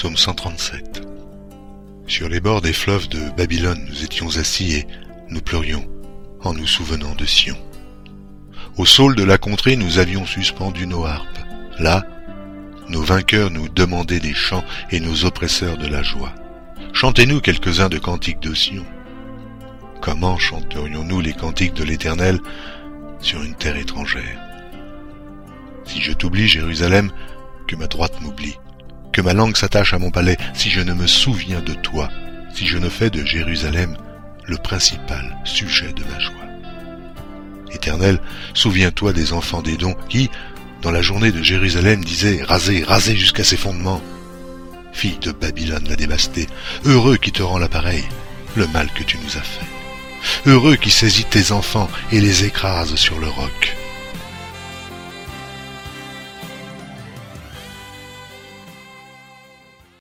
Psaume 137 Sur les bords des fleuves de Babylone nous étions assis et nous pleurions en nous souvenant de Sion. Au saule de la contrée nous avions suspendu nos harpes. Là, nos vainqueurs nous demandaient des chants et nos oppresseurs de la joie. Chantez-nous quelques-uns de cantiques de Sion. Comment chanterions-nous les cantiques de l'Éternel sur une terre étrangère? Si je t'oublie, Jérusalem, que ma droite m'oublie, ma langue s'attache à mon palais, si je ne me souviens de toi, si je ne fais de Jérusalem le principal sujet de ma joie. Éternel, souviens-toi des enfants d'Édon qui, dans la journée de Jérusalem, disaient Rasez, rasez jusqu'à ses fondements. Fille de Babylone la dévastée, heureux qui te rend l'appareil, le mal que tu nous as fait. Heureux qui saisit tes enfants et les écrase sur le roc.